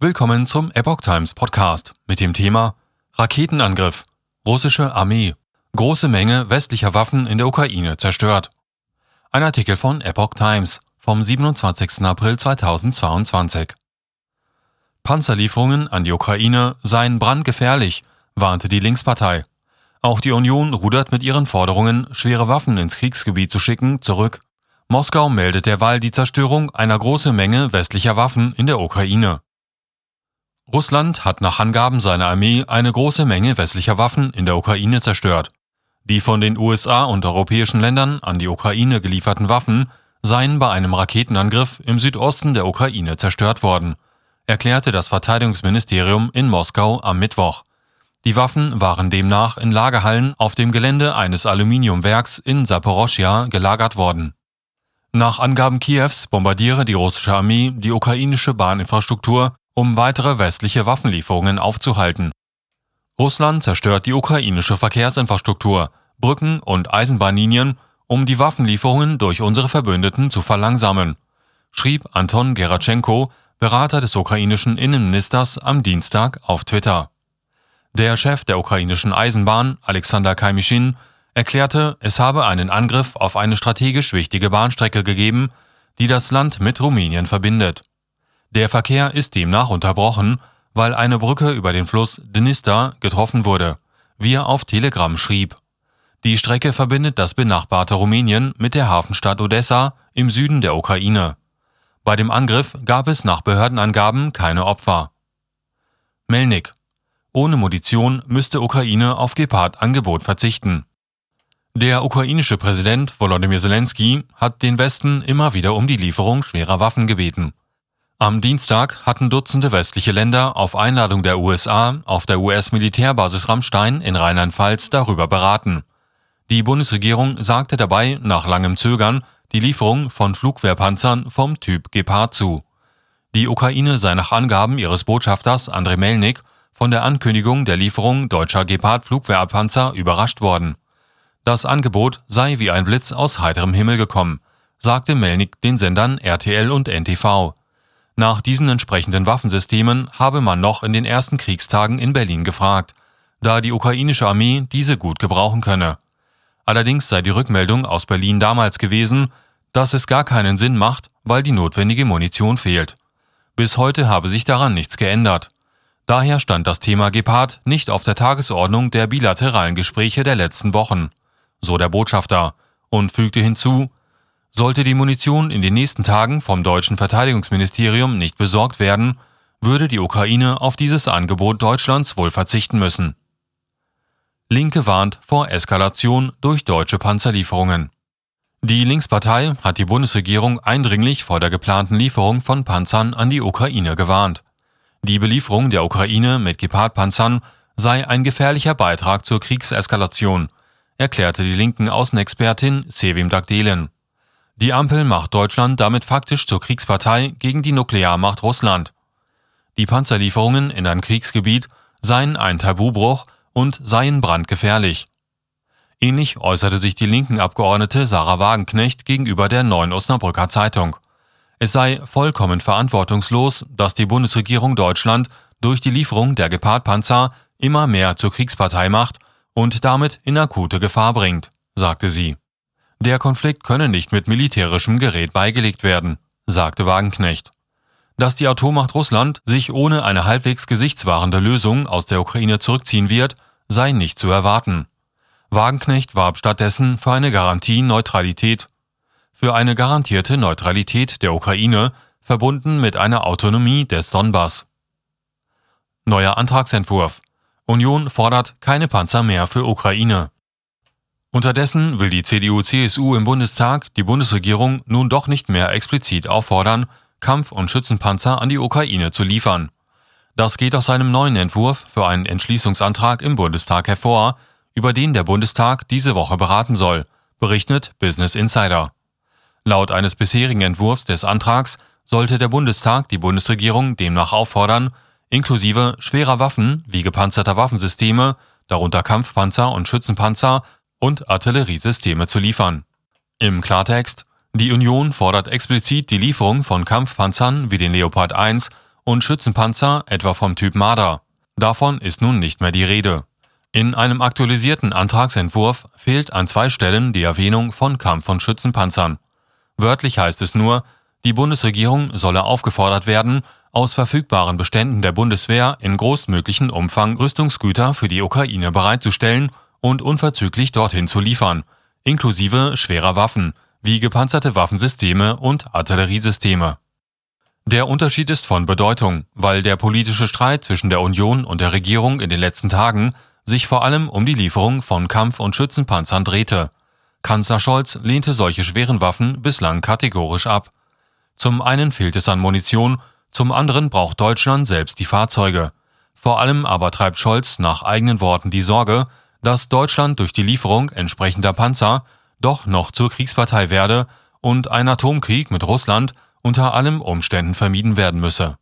Willkommen zum Epoch Times Podcast mit dem Thema Raketenangriff. Russische Armee. Große Menge westlicher Waffen in der Ukraine zerstört. Ein Artikel von Epoch Times vom 27. April 2022. Panzerlieferungen an die Ukraine seien brandgefährlich, warnte die Linkspartei. Auch die Union rudert mit ihren Forderungen, schwere Waffen ins Kriegsgebiet zu schicken, zurück. Moskau meldet derweil die Zerstörung einer großen Menge westlicher Waffen in der Ukraine. Russland hat nach Angaben seiner Armee eine große Menge westlicher Waffen in der Ukraine zerstört. Die von den USA und europäischen Ländern an die Ukraine gelieferten Waffen seien bei einem Raketenangriff im Südosten der Ukraine zerstört worden, erklärte das Verteidigungsministerium in Moskau am Mittwoch. Die Waffen waren demnach in Lagerhallen auf dem Gelände eines Aluminiumwerks in Saporoschja gelagert worden. Nach Angaben Kiews bombardiere die russische Armee die ukrainische Bahninfrastruktur um weitere westliche Waffenlieferungen aufzuhalten. Russland zerstört die ukrainische Verkehrsinfrastruktur, Brücken und Eisenbahnlinien, um die Waffenlieferungen durch unsere Verbündeten zu verlangsamen, schrieb Anton Geratschenko, Berater des ukrainischen Innenministers, am Dienstag auf Twitter. Der Chef der ukrainischen Eisenbahn, Alexander Kaimischin, erklärte, es habe einen Angriff auf eine strategisch wichtige Bahnstrecke gegeben, die das Land mit Rumänien verbindet. Der Verkehr ist demnach unterbrochen, weil eine Brücke über den Fluss Dnister getroffen wurde, wie er auf Telegram schrieb. Die Strecke verbindet das benachbarte Rumänien mit der Hafenstadt Odessa im Süden der Ukraine. Bei dem Angriff gab es nach Behördenangaben keine Opfer. Melnik. Ohne Munition müsste Ukraine auf Gepard-Angebot verzichten. Der ukrainische Präsident Volodymyr Zelensky hat den Westen immer wieder um die Lieferung schwerer Waffen gebeten. Am Dienstag hatten Dutzende westliche Länder auf Einladung der USA auf der US-Militärbasis Rammstein in Rheinland-Pfalz darüber beraten. Die Bundesregierung sagte dabei nach langem Zögern die Lieferung von Flugwehrpanzern vom Typ Gepard zu. Die Ukraine sei nach Angaben ihres Botschafters Andrei Melnik von der Ankündigung der Lieferung deutscher Gepard-Flugwehrpanzer überrascht worden. Das Angebot sei wie ein Blitz aus heiterem Himmel gekommen, sagte Melnik den Sendern RTL und NTV. Nach diesen entsprechenden Waffensystemen habe man noch in den ersten Kriegstagen in Berlin gefragt, da die ukrainische Armee diese gut gebrauchen könne. Allerdings sei die Rückmeldung aus Berlin damals gewesen, dass es gar keinen Sinn macht, weil die notwendige Munition fehlt. Bis heute habe sich daran nichts geändert. Daher stand das Thema Gepard nicht auf der Tagesordnung der bilateralen Gespräche der letzten Wochen, so der Botschafter, und fügte hinzu, sollte die Munition in den nächsten Tagen vom deutschen Verteidigungsministerium nicht besorgt werden, würde die Ukraine auf dieses Angebot Deutschlands wohl verzichten müssen. Linke warnt vor Eskalation durch deutsche Panzerlieferungen. Die Linkspartei hat die Bundesregierung eindringlich vor der geplanten Lieferung von Panzern an die Ukraine gewarnt. Die Belieferung der Ukraine mit Gepard-Panzern sei ein gefährlicher Beitrag zur Kriegseskalation, erklärte die linken Außenexpertin Sevim Dagdelen. Die Ampel macht Deutschland damit faktisch zur Kriegspartei gegen die Nuklearmacht Russland. Die Panzerlieferungen in ein Kriegsgebiet seien ein Tabubruch und seien brandgefährlich. Ähnlich äußerte sich die linken Abgeordnete Sarah Wagenknecht gegenüber der Neuen Osnabrücker Zeitung. Es sei vollkommen verantwortungslos, dass die Bundesregierung Deutschland durch die Lieferung der Gepard-Panzer immer mehr zur Kriegspartei macht und damit in akute Gefahr bringt, sagte sie. Der Konflikt könne nicht mit militärischem Gerät beigelegt werden, sagte Wagenknecht. Dass die Atommacht Russland sich ohne eine halbwegs gesichtswahrende Lösung aus der Ukraine zurückziehen wird, sei nicht zu erwarten. Wagenknecht warb stattdessen für eine Garantie Neutralität, für eine garantierte Neutralität der Ukraine, verbunden mit einer Autonomie des Donbass. Neuer Antragsentwurf. Union fordert keine Panzer mehr für Ukraine. Unterdessen will die CDU-CSU im Bundestag die Bundesregierung nun doch nicht mehr explizit auffordern, Kampf- und Schützenpanzer an die Ukraine zu liefern. Das geht aus einem neuen Entwurf für einen Entschließungsantrag im Bundestag hervor, über den der Bundestag diese Woche beraten soll, berichtet Business Insider. Laut eines bisherigen Entwurfs des Antrags sollte der Bundestag die Bundesregierung demnach auffordern, inklusive schwerer Waffen wie gepanzerter Waffensysteme, darunter Kampfpanzer und Schützenpanzer und Artilleriesysteme zu liefern. Im Klartext, die Union fordert explizit die Lieferung von Kampfpanzern wie den Leopard 1 und Schützenpanzer etwa vom Typ Marder. Davon ist nun nicht mehr die Rede. In einem aktualisierten Antragsentwurf fehlt an zwei Stellen die Erwähnung von Kampf- und Schützenpanzern. Wörtlich heißt es nur, die Bundesregierung solle aufgefordert werden, aus verfügbaren Beständen der Bundeswehr in großmöglichen Umfang Rüstungsgüter für die Ukraine bereitzustellen und unverzüglich dorthin zu liefern, inklusive schwerer Waffen, wie gepanzerte Waffensysteme und Artilleriesysteme. Der Unterschied ist von Bedeutung, weil der politische Streit zwischen der Union und der Regierung in den letzten Tagen sich vor allem um die Lieferung von Kampf- und Schützenpanzern drehte. Kanzler Scholz lehnte solche schweren Waffen bislang kategorisch ab. Zum einen fehlt es an Munition, zum anderen braucht Deutschland selbst die Fahrzeuge. Vor allem aber treibt Scholz nach eigenen Worten die Sorge, dass Deutschland durch die Lieferung entsprechender Panzer doch noch zur Kriegspartei werde und ein Atomkrieg mit Russland unter allen Umständen vermieden werden müsse